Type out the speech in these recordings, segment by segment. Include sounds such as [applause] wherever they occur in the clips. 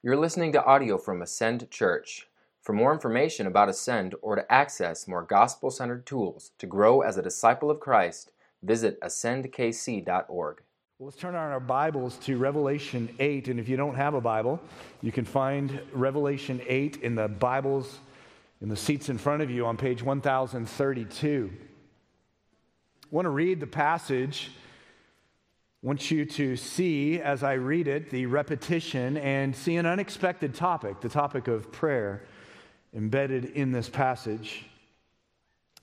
You're listening to audio from Ascend Church. For more information about Ascend or to access more gospel centered tools to grow as a disciple of Christ, visit ascendkc.org. Well, let's turn on our Bibles to Revelation 8. And if you don't have a Bible, you can find Revelation 8 in the Bibles in the seats in front of you on page 1032. I want to read the passage want you to see, as I read it, the repetition and see an unexpected topic, the topic of prayer, embedded in this passage.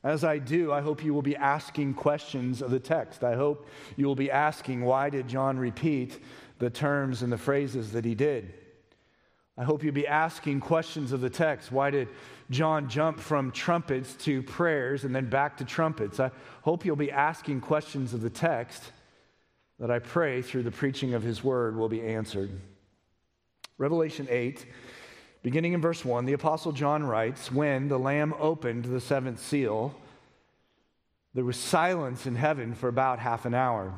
As I do, I hope you will be asking questions of the text. I hope you will be asking, why did John repeat the terms and the phrases that he did? I hope you'll be asking questions of the text. Why did John jump from trumpets to prayers and then back to trumpets? I hope you'll be asking questions of the text that I pray through the preaching of his word will be answered. Revelation 8, beginning in verse 1, the Apostle John writes When the Lamb opened the seventh seal, there was silence in heaven for about half an hour.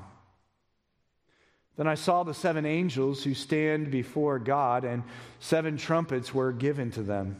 Then I saw the seven angels who stand before God, and seven trumpets were given to them.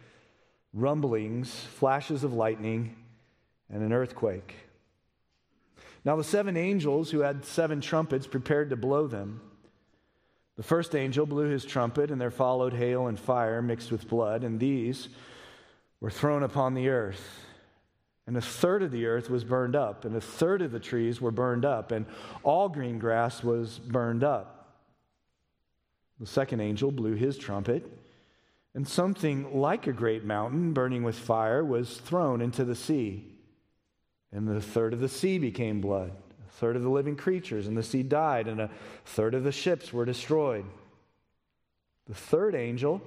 rumblings, flashes of lightning, and an earthquake. Now, the seven angels who had seven trumpets prepared to blow them. The first angel blew his trumpet, and there followed hail and fire mixed with blood, and these were thrown upon the earth. And a third of the earth was burned up, and a third of the trees were burned up, and all green grass was burned up. The second angel blew his trumpet and something like a great mountain burning with fire was thrown into the sea. And the third of the sea became blood. A third of the living creatures in the sea died, and a third of the ships were destroyed. The third angel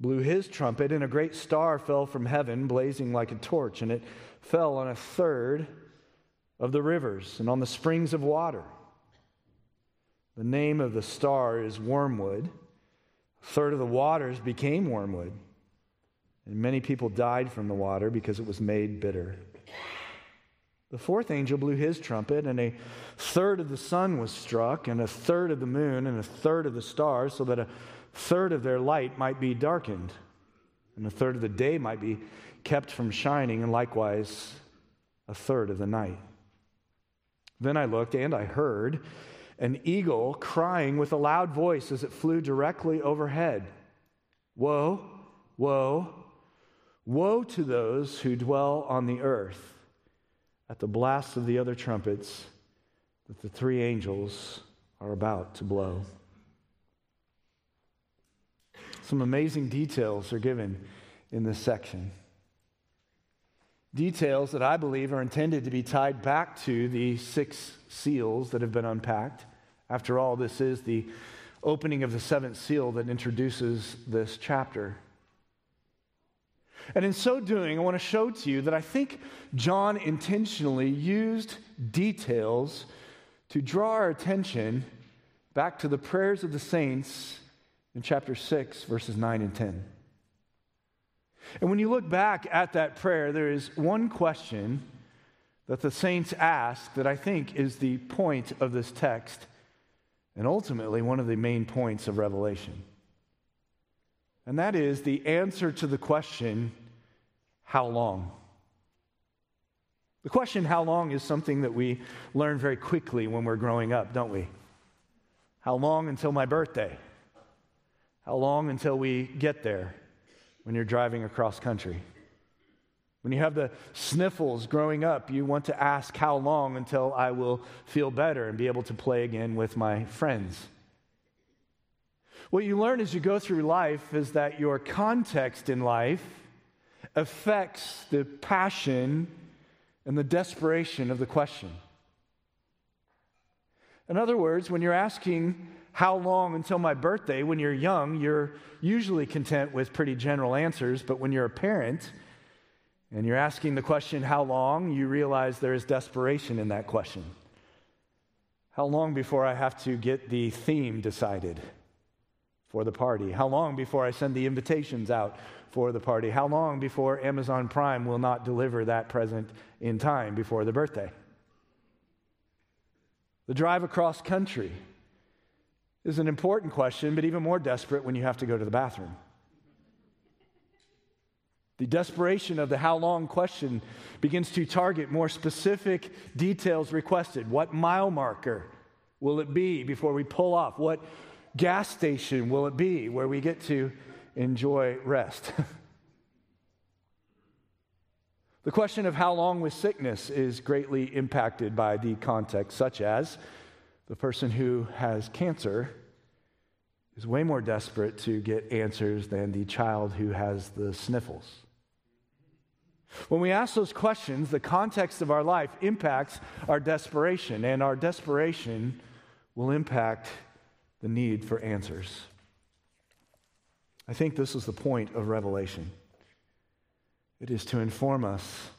blew his trumpet, and a great star fell from heaven, blazing like a torch, and it fell on a third of the rivers and on the springs of water. The name of the star is Wormwood a third of the waters became wormwood, and many people died from the water because it was made bitter. The fourth angel blew his trumpet, and a third of the sun was struck, and a third of the moon, and a third of the stars, so that a third of their light might be darkened, and a third of the day might be kept from shining, and likewise a third of the night. Then I looked, and I heard an eagle crying with a loud voice as it flew directly overhead Woe, woe, woe to those who dwell on the earth at the blast of the other trumpets that the three angels are about to blow. Some amazing details are given in this section. Details that I believe are intended to be tied back to the six seals that have been unpacked after all, this is the opening of the seventh seal that introduces this chapter. And in so doing, I want to show to you that I think John intentionally used details to draw our attention back to the prayers of the saints in chapter 6, verses 9 and 10. And when you look back at that prayer, there is one question that the saints ask that I think is the point of this text and ultimately one of the main points of Revelation. And that is the answer to the question, how long? The question, how long, is something that we learn very quickly when we're growing up, don't we? How long until my birthday? How long until we get there when you're driving across country? When you have the sniffles growing up, you want to ask how long until I will feel better and be able to play again with my friends. What you learn as you go through life is that your context in life affects the passion and the desperation of the question. In other words, when you're asking how long until my birthday, when you're young, you're usually content with pretty general answers. But when you're a parent and you're asking the question, how long, you realize there is desperation in that question. How long before I have to get the theme decided for the party? How long before I send the invitations out for the party? How long before Amazon Prime will not deliver that present in time before the birthday? The drive across country is an important question, but even more desperate when you have to go to the bathroom. The desperation of the how long question begins to target more specific details requested. What mile marker will it be before we pull off? What gas station will it be where we get to enjoy rest? [laughs] the question of how long with sickness is greatly impacted by the context, such as the person who has cancer is way more desperate to get answers than the child who has the sniffles. When we ask those questions, the context of our life impacts our desperation, and our desperation will impact the need for answers. I think this is the point of Revelation. It is to inform us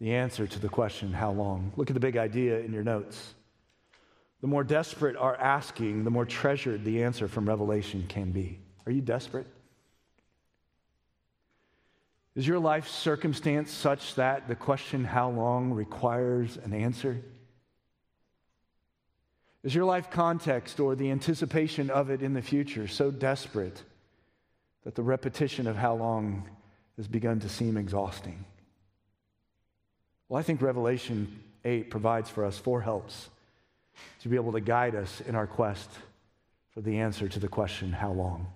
the answer to the question, how long? Look at the big idea in your notes. The more desperate our asking, the more treasured the answer from Revelation can be. Are you desperate? Is your life circumstance such that the question, how long, requires an answer? Is your life context or the anticipation of it in the future so desperate that the repetition of how long has begun to seem exhausting? Well, I think Revelation 8 provides for us four helps to be able to guide us in our quest for the answer to the question, how long?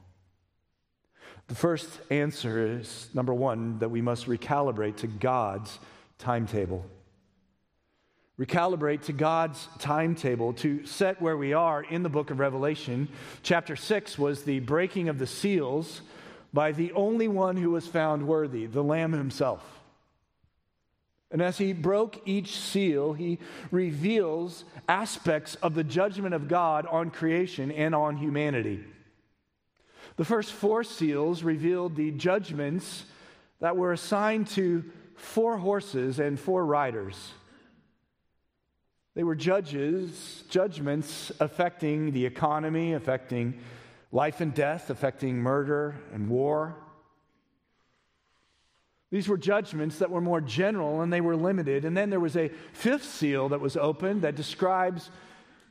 The first answer is number one, that we must recalibrate to God's timetable. Recalibrate to God's timetable to set where we are in the book of Revelation. Chapter 6 was the breaking of the seals by the only one who was found worthy, the Lamb himself. And as he broke each seal, he reveals aspects of the judgment of God on creation and on humanity. The first four seals revealed the judgments that were assigned to four horses and four riders. They were judges, judgments affecting the economy, affecting life and death, affecting murder and war. These were judgments that were more general and they were limited. And then there was a fifth seal that was opened that describes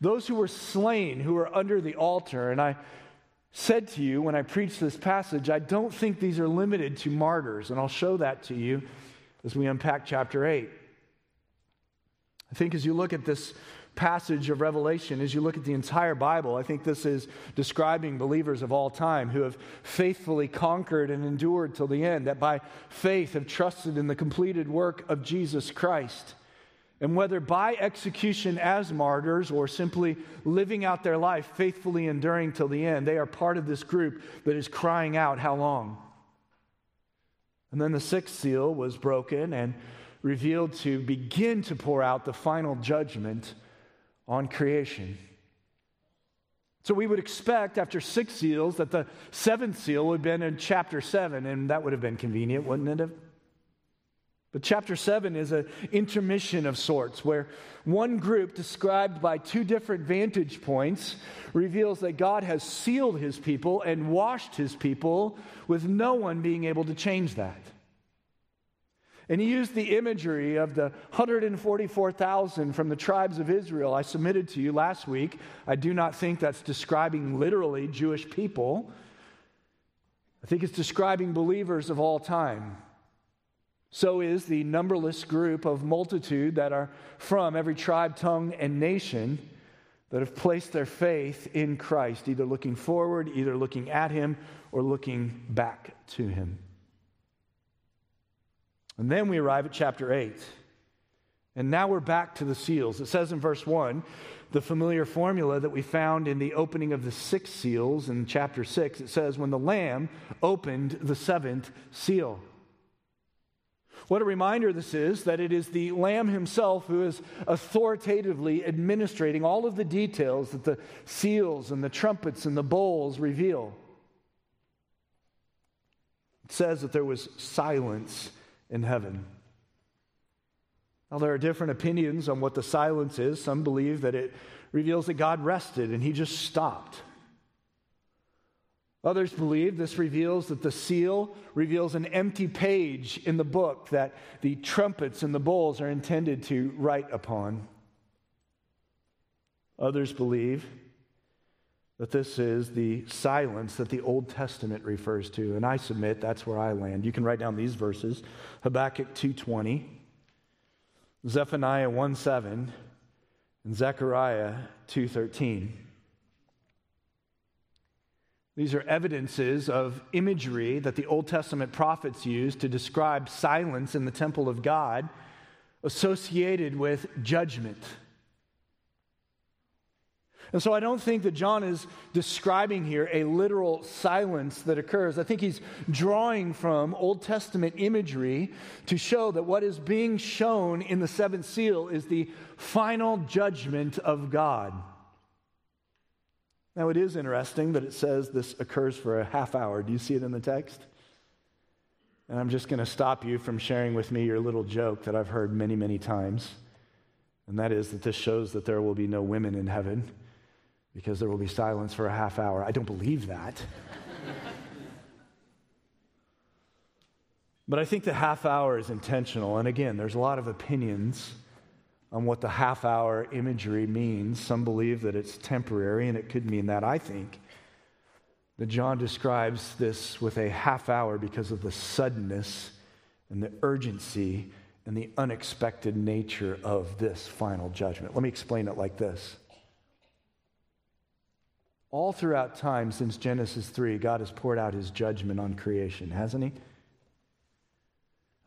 those who were slain, who were under the altar. And I said to you when I preached this passage, I don't think these are limited to martyrs, and I'll show that to you as we unpack chapter 8. I think as you look at this passage of Revelation, as you look at the entire Bible, I think this is describing believers of all time who have faithfully conquered and endured till the end, that by faith have trusted in the completed work of Jesus Christ. And whether by execution as martyrs or simply living out their life faithfully enduring till the end, they are part of this group that is crying out, How long? And then the sixth seal was broken and revealed to begin to pour out the final judgment on creation. So we would expect after six seals that the seventh seal would have been in chapter seven, and that would have been convenient, wouldn't it have? But chapter 7 is an intermission of sorts where one group, described by two different vantage points, reveals that God has sealed his people and washed his people with no one being able to change that. And he used the imagery of the 144,000 from the tribes of Israel I submitted to you last week. I do not think that's describing literally Jewish people. I think it's describing believers of all time. So is the numberless group of multitude that are from every tribe, tongue, and nation that have placed their faith in Christ, either looking forward, either looking at Him, or looking back to Him. And then we arrive at chapter 8. And now we're back to the seals. It says in verse 1 the familiar formula that we found in the opening of the six seals in chapter 6. It says, When the Lamb opened the seventh seal. What a reminder this is that it is the Lamb himself who is authoritatively administrating all of the details that the seals and the trumpets and the bowls reveal. It says that there was silence in heaven. Now, there are different opinions on what the silence is. Some believe that it reveals that God rested and he just stopped. Others believe this reveals that the seal reveals an empty page in the book that the trumpets and the bowls are intended to write upon. Others believe that this is the silence that the Old Testament refers to, and I submit that's where I land. You can write down these verses: Habakkuk 2:20, Zephaniah 1:7, and Zechariah 2:13. These are evidences of imagery that the Old Testament prophets used to describe silence in the temple of God associated with judgment. And so I don't think that John is describing here a literal silence that occurs. I think he's drawing from Old Testament imagery to show that what is being shown in the seventh seal is the final judgment of God. Now, it is interesting that it says this occurs for a half hour. Do you see it in the text? And I'm just going to stop you from sharing with me your little joke that I've heard many, many times. And that is that this shows that there will be no women in heaven because there will be silence for a half hour. I don't believe that. [laughs] but I think the half hour is intentional. And again, there's a lot of opinions on what the half hour imagery means. Some believe that it's temporary, and it could mean that. I think that John describes this with a half hour because of the suddenness and the urgency and the unexpected nature of this final judgment. Let me explain it like this. All throughout time since Genesis 3, God has poured out his judgment on creation, hasn't he?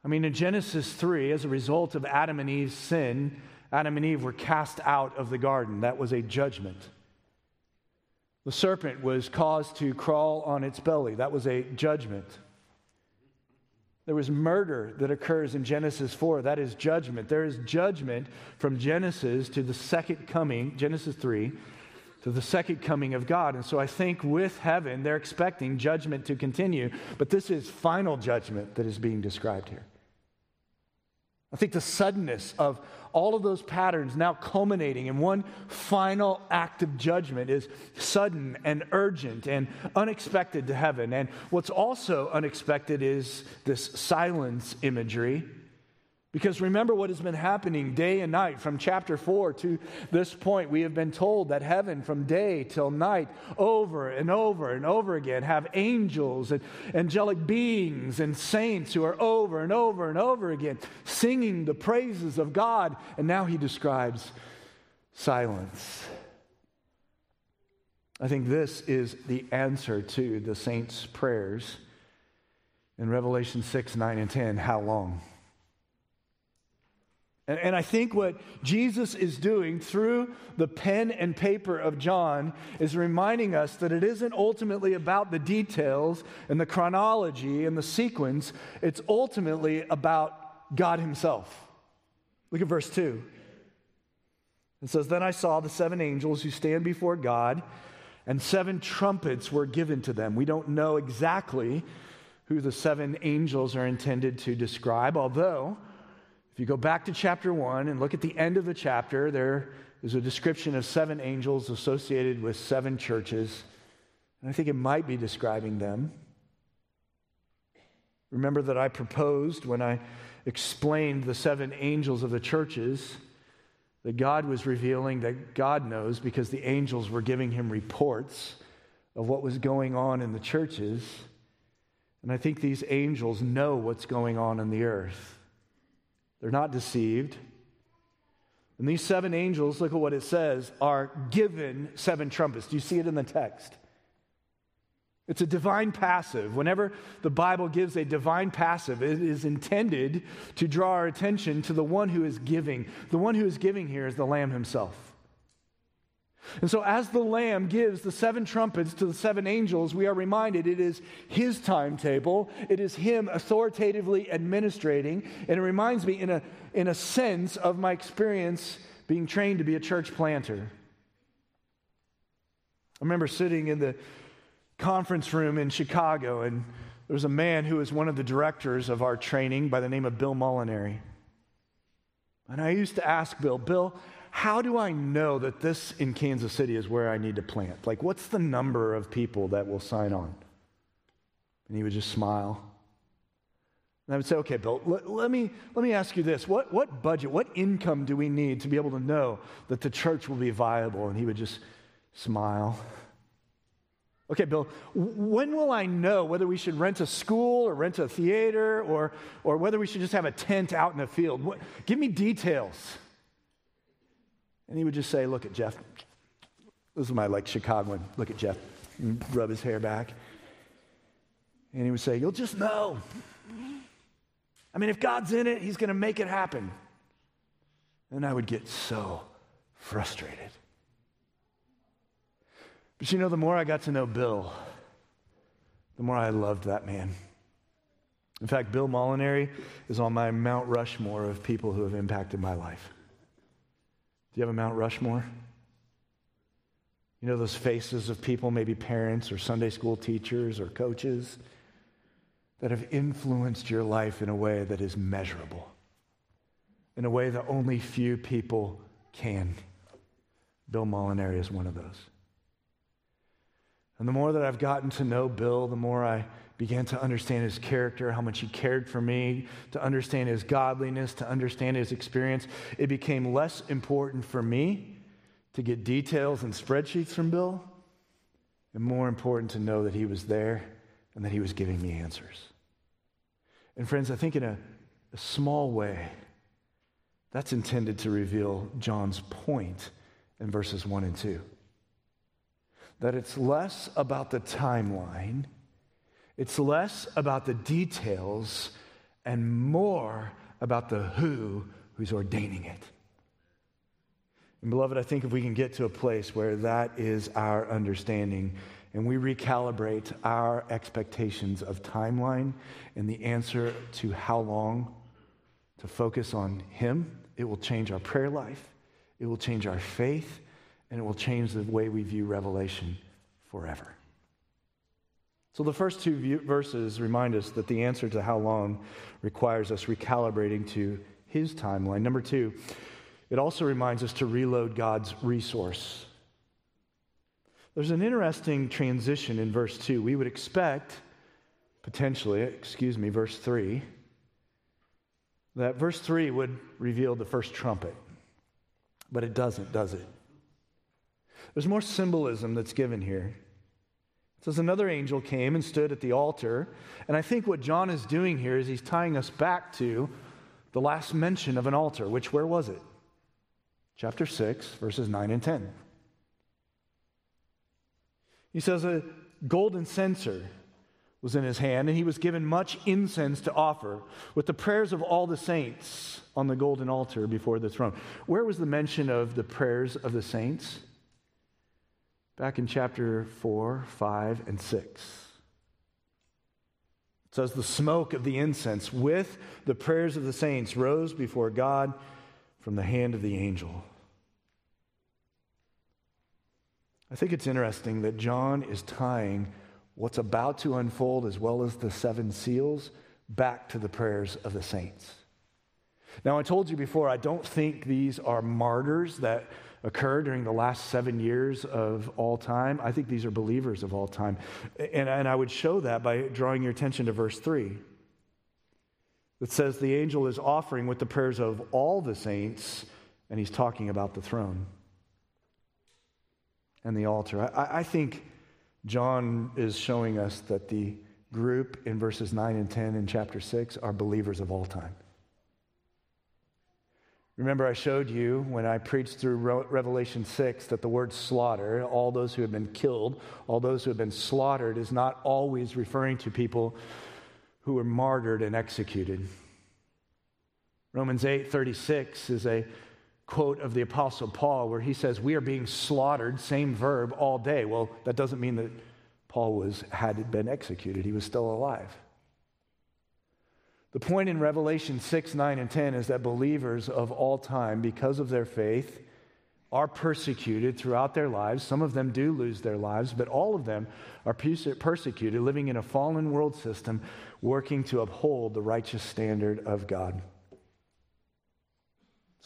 I mean, in Genesis 3, as a result of Adam and Eve's sin, Adam and Eve were cast out of the garden. That was a judgment. The serpent was caused to crawl on its belly. That was a judgment. There was murder that occurs in Genesis 4. That is judgment. There is judgment from Genesis to the second coming, Genesis 3, to the second coming of God. And so I think with heaven, they're expecting judgment to continue. But this is final judgment that is being described here. I think the suddenness of all of those patterns now culminating in one final act of judgment is sudden and urgent and unexpected to heaven. And what's also unexpected is this silence imagery because remember what has been happening day and night from chapter 4 to this point. We have been told that heaven from day till night, over and over and over again, have angels and angelic beings and saints who are over and over and over again singing the praises of God. And now he describes silence. I think this is the answer to the saints' prayers in Revelation 6, 9, and 10. How long? And, and I think what Jesus is doing through the pen and paper of John is reminding us that it isn't ultimately about the details and the chronology and the sequence, it's ultimately about God Himself. Look at verse 2. It says, Then I saw the seven angels who stand before God, and seven trumpets were given to them. We don't know exactly who the seven angels are intended to describe, although if you go back to chapter 1 and look at the end of the chapter, there is a description of seven angels associated with seven churches. And I think it might be describing them. Remember that I proposed when I explained the seven angels of the churches that God was revealing that God knows because the angels were giving him reports of what was going on in the churches. And I think these angels know what's going on in the earth. They're not deceived. And these seven angels, look at what it says, are given seven trumpets. Do you see it in the text? It's a divine passive. Whenever the Bible gives a divine passive, it is intended to draw our attention to the one who is giving. The one who is giving here is the Lamb himself. And so, as the Lamb gives the seven trumpets to the seven angels, we are reminded it is His timetable. It is Him authoritatively administrating. And it reminds me, in a, in a sense, of my experience being trained to be a church planter. I remember sitting in the conference room in Chicago, and there was a man who was one of the directors of our training by the name of Bill Molinary. And I used to ask Bill, Bill, how do I know that this in Kansas City is where I need to plant? Like, what's the number of people that will sign on? And he would just smile. And I would say, okay, Bill, let, let, me, let me ask you this. What, what budget, what income do we need to be able to know that the church will be viable? And he would just smile. Okay, Bill, when will I know whether we should rent a school or rent a theater or, or whether we should just have a tent out in the field? What, give me details. And he would just say, Look at Jeff. This is my like Chicagoan. Look at Jeff. And rub his hair back. And he would say, You'll just know. I mean, if God's in it, he's going to make it happen. And I would get so frustrated. But you know, the more I got to know Bill, the more I loved that man. In fact, Bill Molinary is on my Mount Rushmore of people who have impacted my life. Do you have a Mount Rushmore? You know those faces of people, maybe parents or Sunday school teachers or coaches, that have influenced your life in a way that is measurable, in a way that only few people can. Bill Molinary is one of those. And the more that I've gotten to know Bill, the more I began to understand his character, how much he cared for me, to understand his godliness, to understand his experience. It became less important for me to get details and spreadsheets from Bill, and more important to know that he was there and that he was giving me answers. And friends, I think in a, a small way, that's intended to reveal John's point in verses 1 and 2 that it's less about the timeline, it's less about the details, and more about the who who's ordaining it. And beloved, I think if we can get to a place where that is our understanding and we recalibrate our expectations of timeline and the answer to how long to focus on Him, it will change our prayer life, it will change our faith, and it will change the way we view Revelation forever. So, the first two view- verses remind us that the answer to how long requires us recalibrating to his timeline. Number two, it also reminds us to reload God's resource. There's an interesting transition in verse 2. We would expect, potentially, excuse me, verse 3, that verse 3 would reveal the first trumpet. But it doesn't, does it? There's more symbolism that's given here. It says another angel came and stood at the altar. And I think what John is doing here is he's tying us back to the last mention of an altar, which where was it? Chapter 6, verses 9 and 10. He says a golden censer was in his hand, and he was given much incense to offer with the prayers of all the saints on the golden altar before the throne. Where was the mention of the prayers of the saints? Back in chapter 4, 5, and 6. It says, The smoke of the incense with the prayers of the saints rose before God from the hand of the angel. I think it's interesting that John is tying what's about to unfold, as well as the seven seals, back to the prayers of the saints. Now, I told you before, I don't think these are martyrs that occurred during the last seven years of all time. I think these are believers of all time. And, and I would show that by drawing your attention to verse 3. That says the angel is offering with the prayers of all the saints, and he's talking about the throne and the altar. I, I think John is showing us that the group in verses 9 and 10 in chapter 6 are believers of all time. Remember, I showed you when I preached through Revelation 6 that the word slaughter, all those who have been killed, all those who have been slaughtered, is not always referring to people who were martyred and executed. Romans 8 36 is a quote of the Apostle Paul where he says, We are being slaughtered, same verb, all day. Well, that doesn't mean that Paul was, had been executed, he was still alive. The point in Revelation 6, 9, and 10 is that believers of all time, because of their faith, are persecuted throughout their lives. Some of them do lose their lives, but all of them are persecuted, living in a fallen world system, working to uphold the righteous standard of God.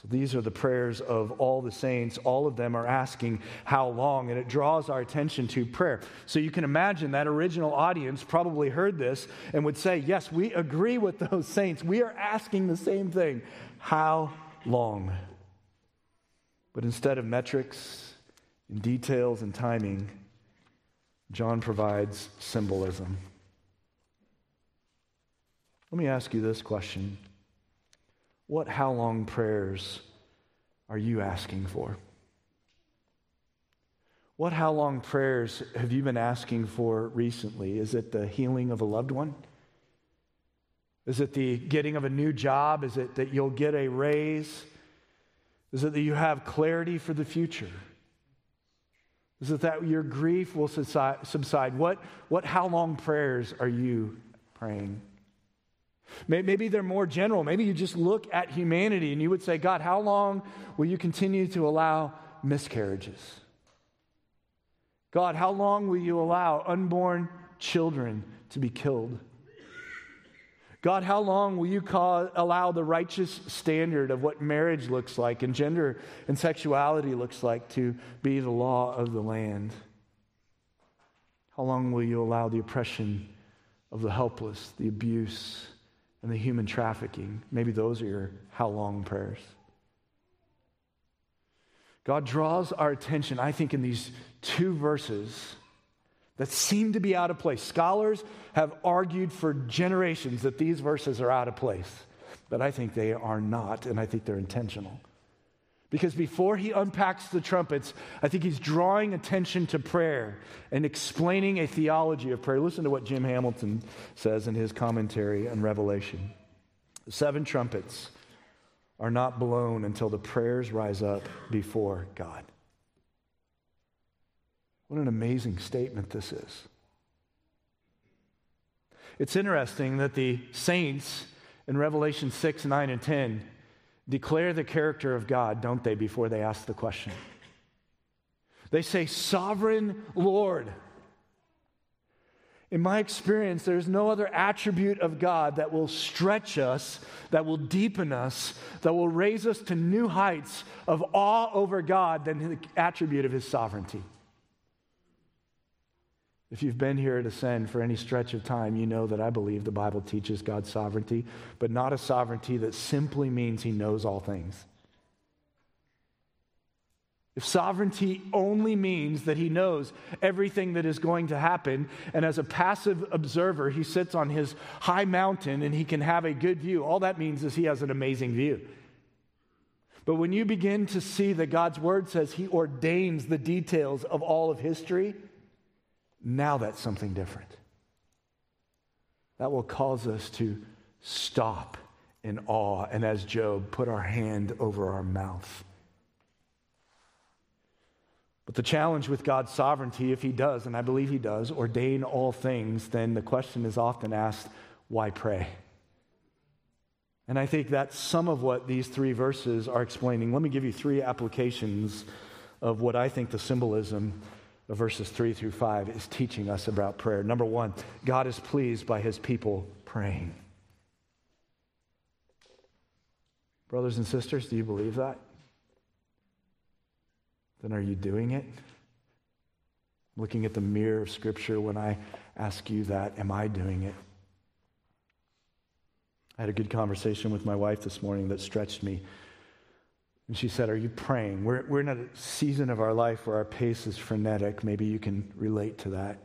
So these are the prayers of all the saints. All of them are asking how long, and it draws our attention to prayer. So you can imagine that original audience probably heard this and would say, Yes, we agree with those saints. We are asking the same thing. How long? But instead of metrics and details and timing, John provides symbolism. Let me ask you this question. What how long prayers are you asking for? What how long prayers have you been asking for recently? Is it the healing of a loved one? Is it the getting of a new job? Is it that you'll get a raise? Is it that you have clarity for the future? Is it that your grief will subside? What, what how long prayers are you praying? Maybe they're more general. Maybe you just look at humanity and you would say, God, how long will you continue to allow miscarriages? God, how long will you allow unborn children to be killed? God, how long will you call, allow the righteous standard of what marriage looks like and gender and sexuality looks like to be the law of the land? How long will you allow the oppression of the helpless, the abuse, and the human trafficking. Maybe those are your how long prayers. God draws our attention, I think, in these two verses that seem to be out of place. Scholars have argued for generations that these verses are out of place, but I think they are not, and I think they're intentional. Because before he unpacks the trumpets, I think he's drawing attention to prayer and explaining a theology of prayer. Listen to what Jim Hamilton says in his commentary on Revelation. The seven trumpets are not blown until the prayers rise up before God. What an amazing statement this is. It's interesting that the saints in Revelation 6, 9, and 10 declare the character of God, don't they, before they ask the question? They say, Sovereign Lord. In my experience, there's no other attribute of God that will stretch us, that will deepen us, that will raise us to new heights of awe over God than the attribute of His sovereignty. If you've been here at Ascend for any stretch of time, you know that I believe the Bible teaches God's sovereignty, but not a sovereignty that simply means He knows all things. If sovereignty only means that he knows everything that is going to happen, and as a passive observer, he sits on his high mountain and he can have a good view, all that means is he has an amazing view. But when you begin to see that God's word says he ordains the details of all of history, now that's something different. That will cause us to stop in awe and, as Job, put our hand over our mouth. But the challenge with God's sovereignty, if He does, and I believe He does, ordain all things, then the question is often asked why pray? And I think that's some of what these three verses are explaining. Let me give you three applications of what I think the symbolism verses 3 through 5 is teaching us about prayer. Number one, God is pleased by his people praying. Brothers and sisters, do you believe that? Then are you doing it? Looking at the mirror of Scripture when I ask you that, am I doing it? I had a good conversation with my wife this morning that stretched me and she said, Are you praying? We're, we're in a season of our life where our pace is frenetic. Maybe you can relate to that.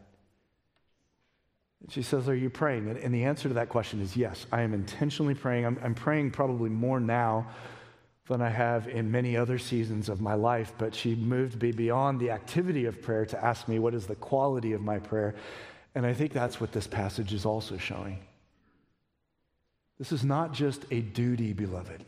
And she says, Are you praying? And, and the answer to that question is yes. I am intentionally praying. I'm, I'm praying probably more now than I have in many other seasons of my life. But she moved me beyond the activity of prayer to ask me, What is the quality of my prayer? And I think that's what this passage is also showing. This is not just a duty, beloved.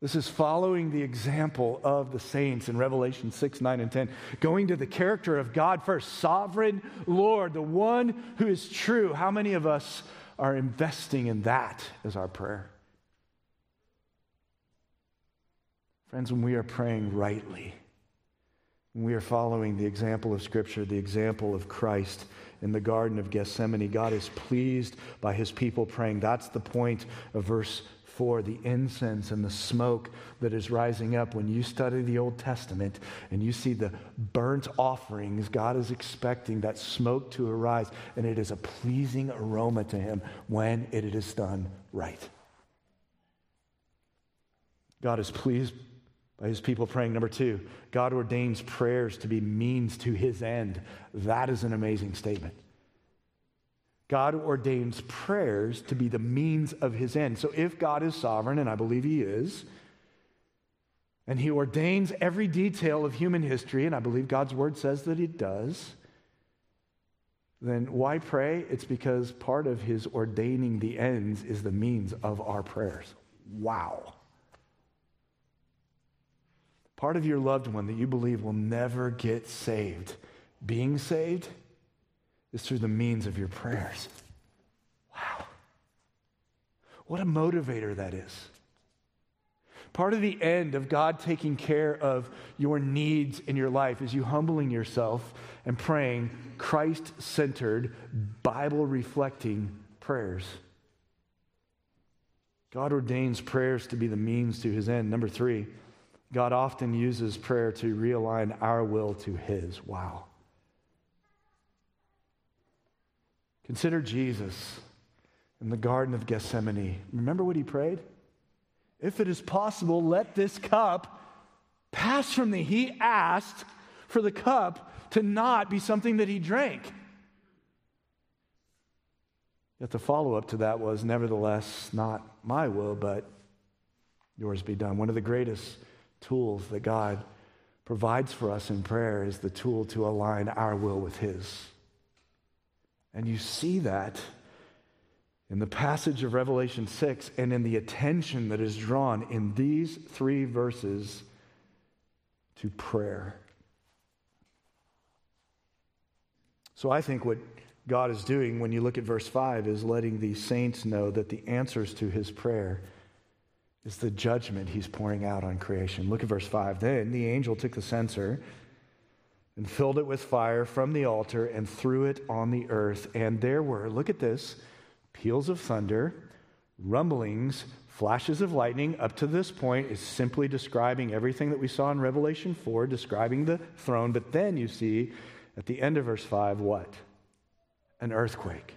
This is following the example of the saints in Revelation 6, 9, and 10. Going to the character of God first, sovereign Lord, the one who is true. How many of us are investing in that as our prayer? Friends, when we are praying rightly, when we are following the example of Scripture, the example of Christ in the Garden of Gethsemane, God is pleased by his people praying. That's the point of verse for the incense and the smoke that is rising up. When you study the Old Testament and you see the burnt offerings, God is expecting that smoke to arise, and it is a pleasing aroma to Him when it is done right. God is pleased by his people praying. Number two, God ordains prayers to be means to his end. That is an amazing statement. God ordains prayers to be the means of his end. So if God is sovereign, and I believe he is, and he ordains every detail of human history, and I believe God's word says that he does, then why pray? It's because part of his ordaining the ends is the means of our prayers. Wow. Part of your loved one that you believe will never get saved, being saved is through the means of your prayers. Wow. What a motivator that is. Part of the end of God taking care of your needs in your life is you humbling yourself and praying Christ centered, Bible reflecting prayers. God ordains prayers to be the means to his end. Number three, God often uses prayer to realign our will to his. Wow. Consider Jesus in the Garden of Gethsemane. Remember what he prayed? If it is possible, let this cup pass from me. He asked for the cup to not be something that he drank. Yet the follow up to that was, nevertheless, not my will, but yours be done. One of the greatest tools that God provides for us in prayer is the tool to align our will with His. And you see that in the passage of Revelation 6 and in the attention that is drawn in these three verses to prayer. So I think what God is doing when you look at verse 5 is letting the saints know that the answers to his prayer is the judgment he's pouring out on creation. Look at verse 5. Then the angel took the censer and filled it with fire from the altar and threw it on the earth. And there were, look at this, peals of thunder, rumblings, flashes of lightning. Up to this point is simply describing everything that we saw in Revelation 4, describing the throne. But then you see at the end of verse 5 what? An earthquake.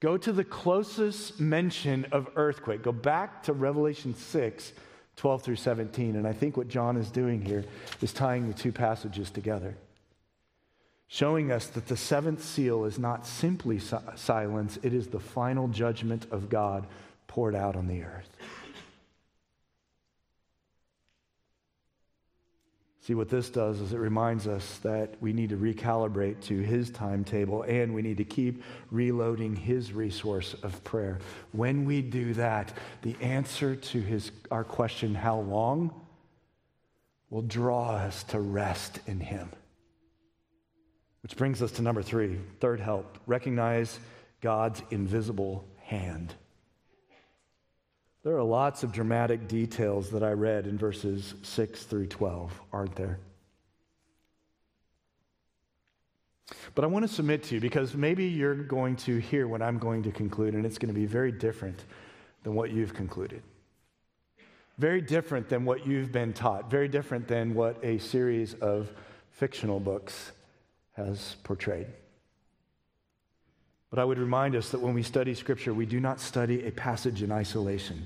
Go to the closest mention of earthquake. Go back to Revelation 6 12 through 17. And I think what John is doing here is tying the two passages together, showing us that the seventh seal is not simply silence, it is the final judgment of God poured out on the earth. See, what this does is it reminds us that we need to recalibrate to his timetable and we need to keep reloading his resource of prayer. When we do that, the answer to his, our question, how long, will draw us to rest in him. Which brings us to number three, third help recognize God's invisible hand. There are lots of dramatic details that I read in verses 6 through 12, aren't there? But I want to submit to you because maybe you're going to hear what I'm going to conclude, and it's going to be very different than what you've concluded. Very different than what you've been taught, very different than what a series of fictional books has portrayed. But I would remind us that when we study Scripture, we do not study a passage in isolation.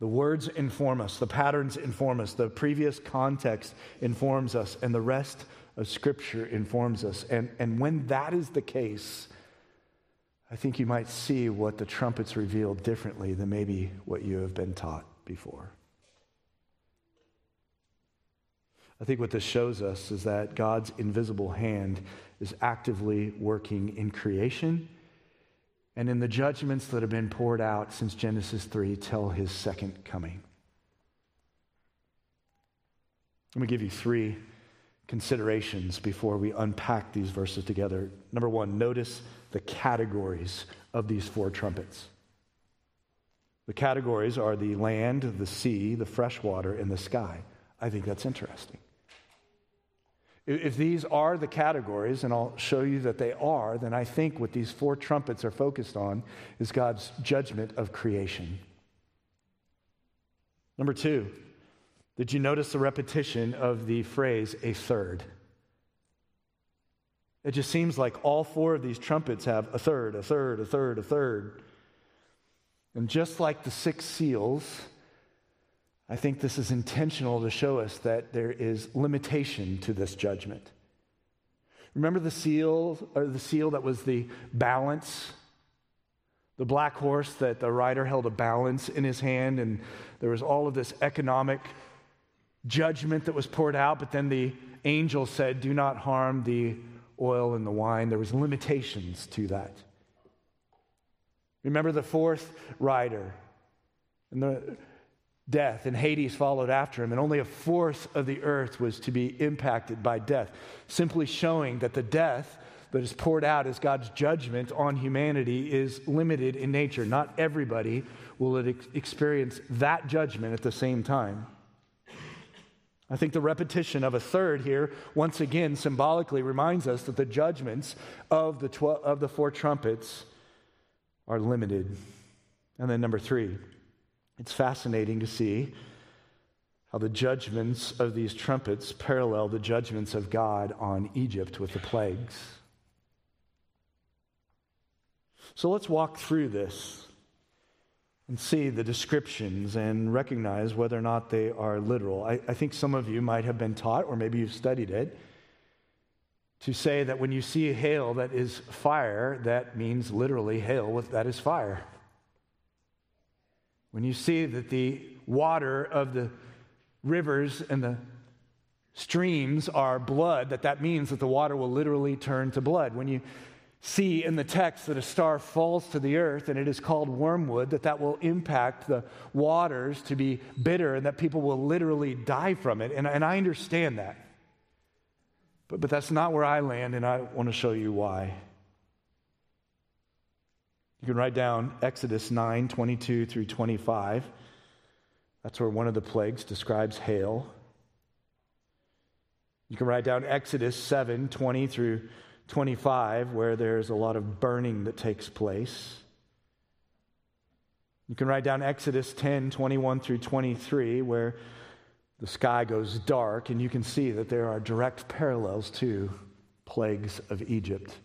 The words inform us, the patterns inform us, the previous context informs us, and the rest of Scripture informs us. And, and when that is the case, I think you might see what the trumpets reveal differently than maybe what you have been taught before. I think what this shows us is that God's invisible hand is actively working in creation and in the judgments that have been poured out since Genesis 3 till his second coming. Let me give you three considerations before we unpack these verses together. Number one, notice the categories of these four trumpets. The categories are the land, the sea, the fresh water, and the sky. I think that's interesting. If these are the categories, and I'll show you that they are, then I think what these four trumpets are focused on is God's judgment of creation. Number two, did you notice the repetition of the phrase a third? It just seems like all four of these trumpets have a third, a third, a third, a third. And just like the six seals, I think this is intentional to show us that there is limitation to this judgment. Remember the seal, or the seal that was the balance? The black horse that the rider held a balance in his hand, and there was all of this economic judgment that was poured out, but then the angel said, Do not harm the oil and the wine. There was limitations to that. Remember the fourth rider and the death, and Hades followed after him, and only a fourth of the earth was to be impacted by death, simply showing that the death that is poured out as God's judgment on humanity is limited in nature. Not everybody will experience that judgment at the same time. I think the repetition of a third here, once again, symbolically reminds us that the judgments of the, tw- of the four trumpets are limited. And then, number three, it's fascinating to see how the judgments of these trumpets parallel the judgments of God on Egypt with the plagues. So let's walk through this and see the descriptions and recognize whether or not they are literal. I, I, think some of you might have been taught, or maybe you've studied it, to say that when you see hail that is fire, that means literally hail with, that is fire. When you see that the water of the rivers and the streams are blood, that that means that the water will literally turn to blood. When you see in the text that a star falls to the earth and it is called wormwood, that that will impact the waters to be bitter and that people will literally die from it. And, and I understand that. But, but that's not where I land, and I want to show you why. You can write down Exodus 9 22 through 25. That's where one of the plagues describes hail. You can write down Exodus 7 20 through 25, where there's a lot of burning that takes place. You can write down Exodus 10 21 through 23, where the sky goes dark, and you can see that there are direct parallels to plagues of Egypt.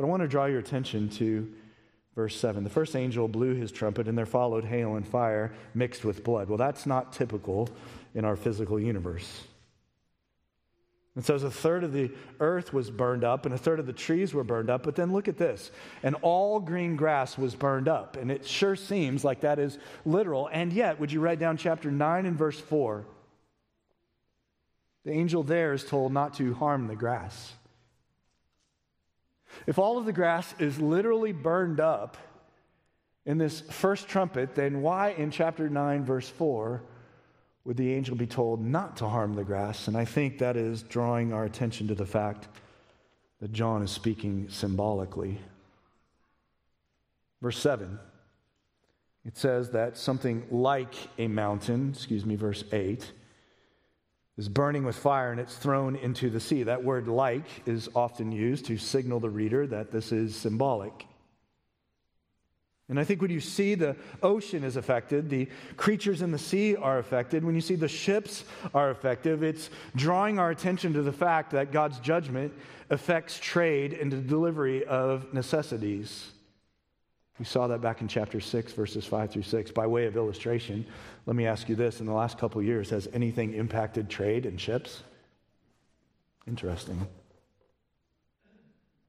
But I want to draw your attention to verse 7. The first angel blew his trumpet, and there followed hail and fire mixed with blood. Well, that's not typical in our physical universe. And so, a third of the earth was burned up, and a third of the trees were burned up. But then look at this. And all green grass was burned up. And it sure seems like that is literal. And yet, would you write down chapter 9 and verse 4? The angel there is told not to harm the grass. If all of the grass is literally burned up in this first trumpet, then why in chapter 9, verse 4, would the angel be told not to harm the grass? And I think that is drawing our attention to the fact that John is speaking symbolically. Verse 7, it says that something like a mountain, excuse me, verse 8, is burning with fire and it's thrown into the sea. That word like is often used to signal the reader that this is symbolic. And I think when you see the ocean is affected, the creatures in the sea are affected, when you see the ships are affected, it's drawing our attention to the fact that God's judgment affects trade and the delivery of necessities. We saw that back in chapter 6, verses 5 through 6. By way of illustration, let me ask you this in the last couple years, has anything impacted trade and ships? Interesting.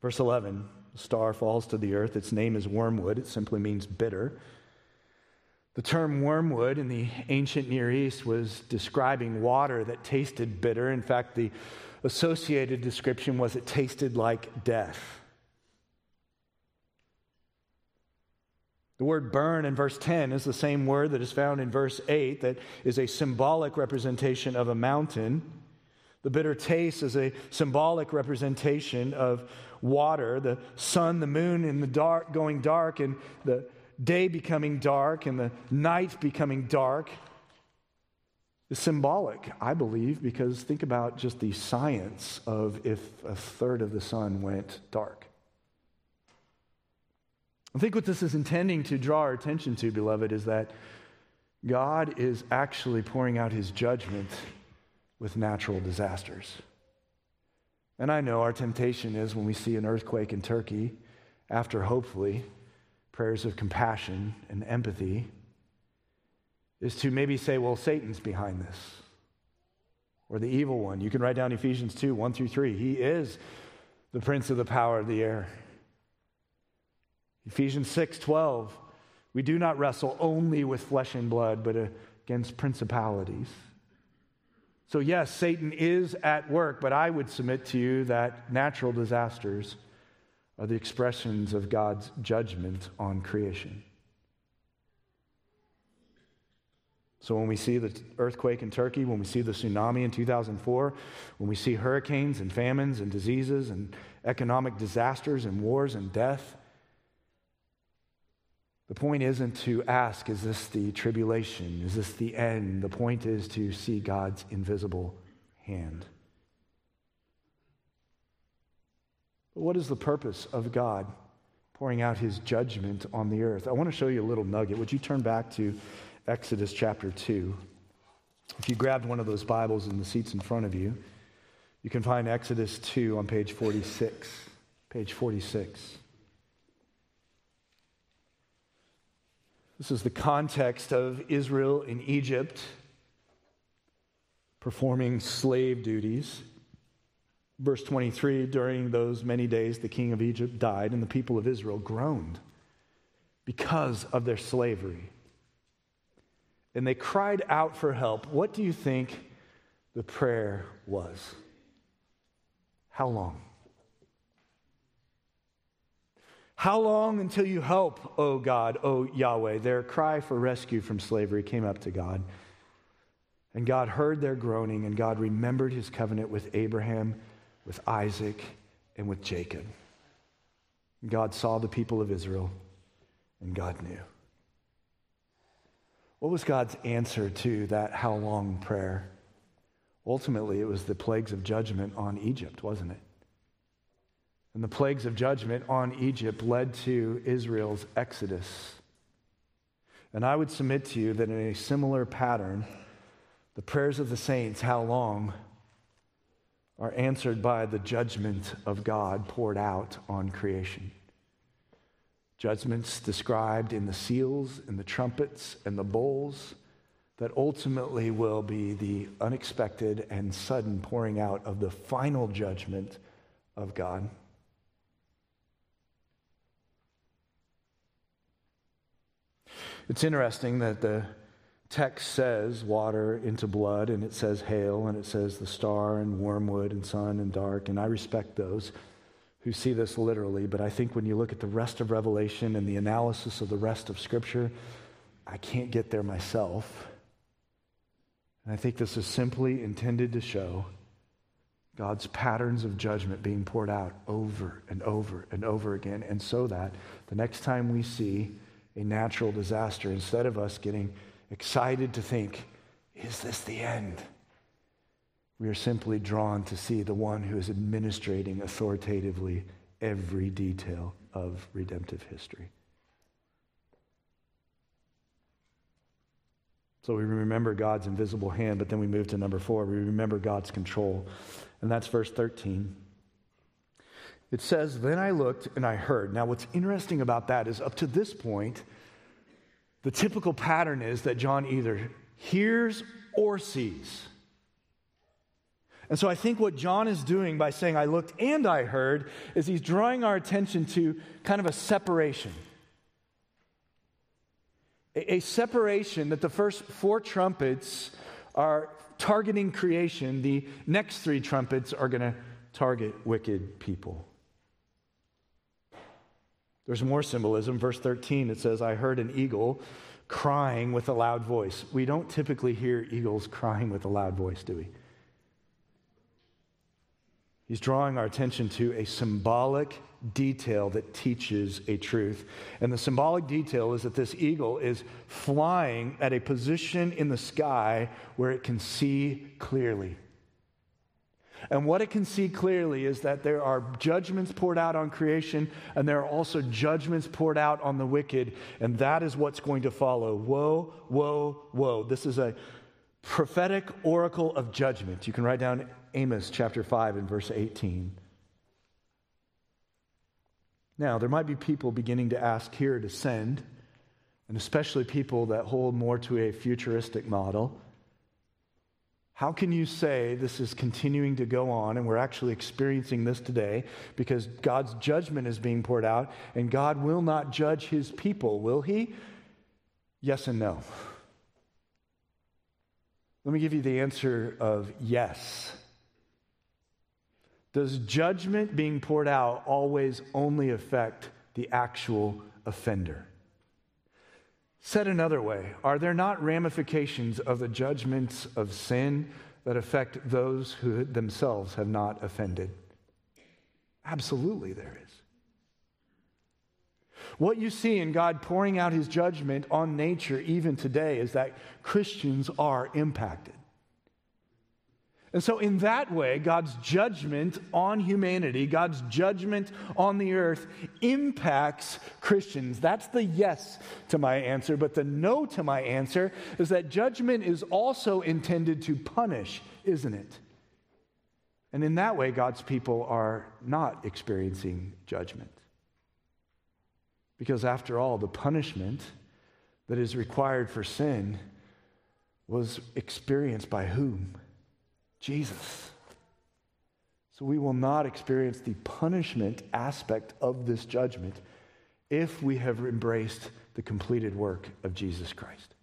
Verse 11 a star falls to the earth. Its name is wormwood, it simply means bitter. The term wormwood in the ancient Near East was describing water that tasted bitter. In fact, the associated description was it tasted like death. The word burn in verse 10 is the same word that is found in verse 8, that is a symbolic representation of a mountain. The bitter taste is a symbolic representation of water, the sun, the moon, and the dark going dark, and the day becoming dark, and the night becoming dark. Is symbolic, I believe, because think about just the science of if a third of the sun went dark. I think what this is intending to draw our attention to, beloved, is that God is actually pouring out his judgment with natural disasters. And I know our temptation is when we see an earthquake in Turkey, after hopefully prayers of compassion and empathy, is to maybe say, well, Satan's behind this, or the evil one. You can write down Ephesians 2 1 through 3. He is the prince of the power of the air. Ephesians 6 12. We do not wrestle only with flesh and blood, but against principalities. So, yes, Satan is at work, but I would submit to you that natural disasters are the expressions of God's judgment on creation. So, when we see the earthquake in Turkey, when we see the tsunami in 2004, when we see hurricanes and famines and diseases and economic disasters and wars and death, the point isn't to ask, is this the tribulation? Is this the end? The point is to see God's invisible hand. But what is the purpose of God pouring out his judgment on the earth? I want to show you a little nugget. Would you turn back to Exodus chapter 2? If you grabbed one of those Bibles in the seats in front of you, you can find Exodus 2 on page 46. Page 46. This is the context of Israel in Egypt performing slave duties. Verse 23 During those many days, the king of Egypt died, and the people of Israel groaned because of their slavery. And they cried out for help. What do you think the prayer was? How long? How long until you help, O God, O Yahweh? Their cry for rescue from slavery came up to God. And God heard their groaning, and God remembered his covenant with Abraham, with Isaac, and with Jacob. God saw the people of Israel, and God knew. What was God's answer to that how long prayer? Ultimately, it was the plagues of judgment on Egypt, wasn't it? And the plagues of judgment on Egypt led to Israel's exodus. And I would submit to you that in a similar pattern, the prayers of the saints, how long, are answered by the judgment of God poured out on creation. Judgments described in the seals, in the trumpets, and the bowls that ultimately will be the unexpected and sudden pouring out of the final judgment of God. It's interesting that the text says water into blood, and it says hail, and it says the star, and wormwood, and sun, and dark, and I respect those who see this literally, but I think when you look at the rest of Revelation and the analysis of the rest of Scripture, I can't get there myself. And I think this is simply intended to show God's patterns of judgment being poured out over and over and over again, and so that the next time we see a natural disaster, instead of us getting excited to think, is this the end? We are simply drawn to see the one who is administrating authoritatively every detail of redemptive history. So we remember God's invisible hand, but then we move to number four. We remember God's control. And that's verse 13. It says, Then I looked and I heard. Now, what's interesting about that is up to this point, the typical pattern is that John either hears or sees. And so I think what John is doing by saying, I looked and I heard, is he's drawing our attention to kind of a separation. A, a separation that the first four trumpets are targeting creation, the next three trumpets are going to target wicked people. There's more symbolism. Verse 13, it says, I heard an eagle crying with a loud voice. We don't typically hear eagles crying with a loud voice, do we? He's drawing our attention to a symbolic detail that teaches a truth. And the symbolic detail is that this eagle is flying at a position in the sky where it can see clearly. And what it can see clearly is that there are judgments poured out on creation, and there are also judgments poured out on the wicked, and that is what's going to follow. Woe, woe, woe. This is a prophetic oracle of judgment. You can write down Amos chapter 5 and verse 18. Now, there might be people beginning to ask here to send, and especially people that hold more to a futuristic model. How can you say this is continuing to go on and we're actually experiencing this today because God's judgment is being poured out and God will not judge his people, will he? Yes and no. Let me give you the answer of yes. Does judgment being poured out always only affect the actual offender? Said another way, are there not ramifications of the judgments of sin that affect those who themselves have not offended? Absolutely, there is. What you see in God pouring out his judgment on nature even today is that Christians are impacted. And so, in that way, God's judgment on humanity, God's judgment on the earth impacts Christians. That's the yes to my answer. But the no to my answer is that judgment is also intended to punish, isn't it? And in that way, God's people are not experiencing judgment. Because after all, the punishment that is required for sin was experienced by whom? Jesus. So we will not experience the punishment aspect of this judgment if we have embraced the completed work of Jesus Christ.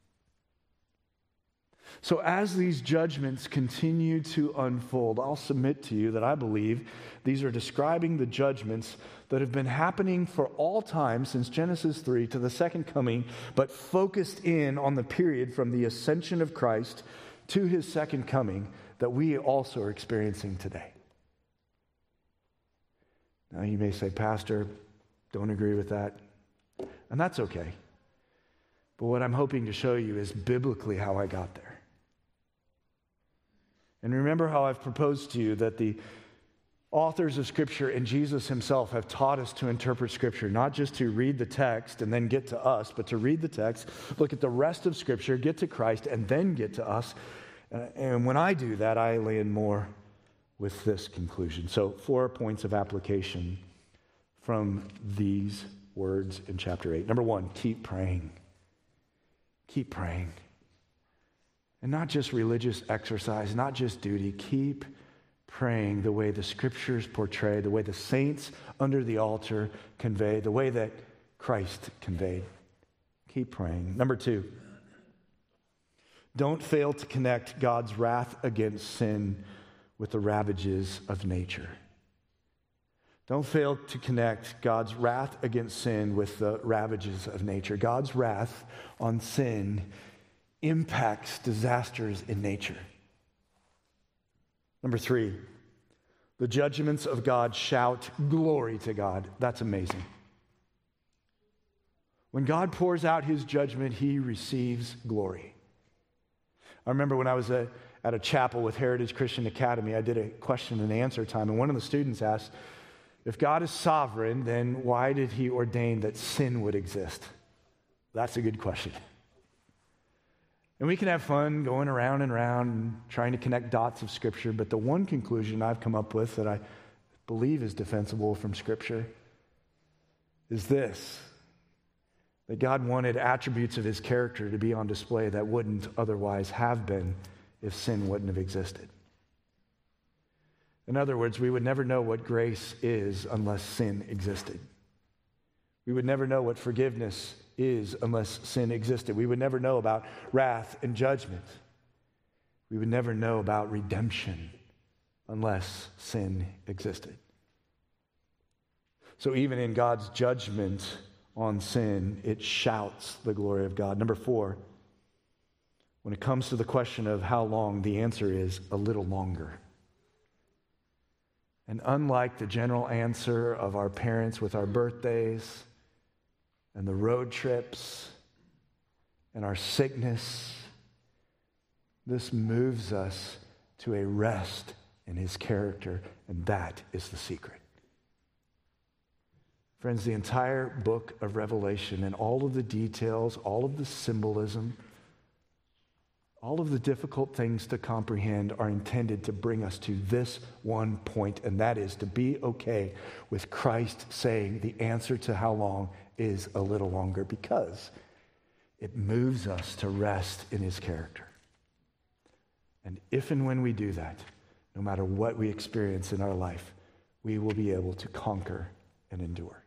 So, as these judgments continue to unfold, I'll submit to you that I believe these are describing the judgments that have been happening for all time since Genesis 3 to the second coming, but focused in on the period from the ascension of Christ to his second coming that we also are experiencing today. Now, you may say, Pastor, don't agree with that. And that's okay. But what I'm hoping to show you is biblically how I got there. And remember how I've proposed to you that the authors of Scripture and Jesus himself have taught us to interpret Scripture, not just to read the text and then get to us, but to read the text, look at the rest of Scripture, get to Christ, and then get to us Uh, and when I do that, I land more with this conclusion. So, four points of application from these words in chapter 8. Number one, keep praying. Keep praying. And not just religious exercise, not just duty. Keep praying the way the scriptures portray, the way the saints under the altar convey, the way that Christ conveyed. Keep praying. Number two, don't fail to connect God's wrath against sin with the ravages of nature. Don't fail to connect God's wrath against sin with the ravages of nature. God's wrath on sin impacts disasters in nature. Number three, the judgments of God shout glory to God. That's amazing. When God pours out his judgment, he receives glory. I remember when I was a, at a chapel with Heritage Christian Academy, I did a question and answer time, and one of the students asked, If God is sovereign, then why did he ordain that sin would exist? That's a good question. And we can have fun going around and around and trying to connect dots of Scripture, but the one conclusion I've come up with that I believe is defensible from Scripture is this that God wanted attributes of his character to be on display that wouldn't otherwise have been if sin wouldn't have existed. In other words, we would never know what grace is unless sin existed. We would never know what forgiveness is unless sin existed. We would never know about wrath and judgment. We would never know about redemption unless sin existed. So even in God's judgment on sin, it shouts the glory of God. Number four, when it comes to the question of how long, the answer is a little longer. And unlike the general answer of our parents with our birthdays and the road trips and our sickness, this moves us to a rest in his character, and that is the secret. Friends, the entire book of Revelation and all of the details, all of the symbolism, all of the difficult things to comprehend are intended to bring us to this one point, and that is to be okay with Christ saying the answer to how long is a little longer because it moves us to rest in his character. And if and when we do that, no matter what we experience in our life, we will be able to conquer and endure.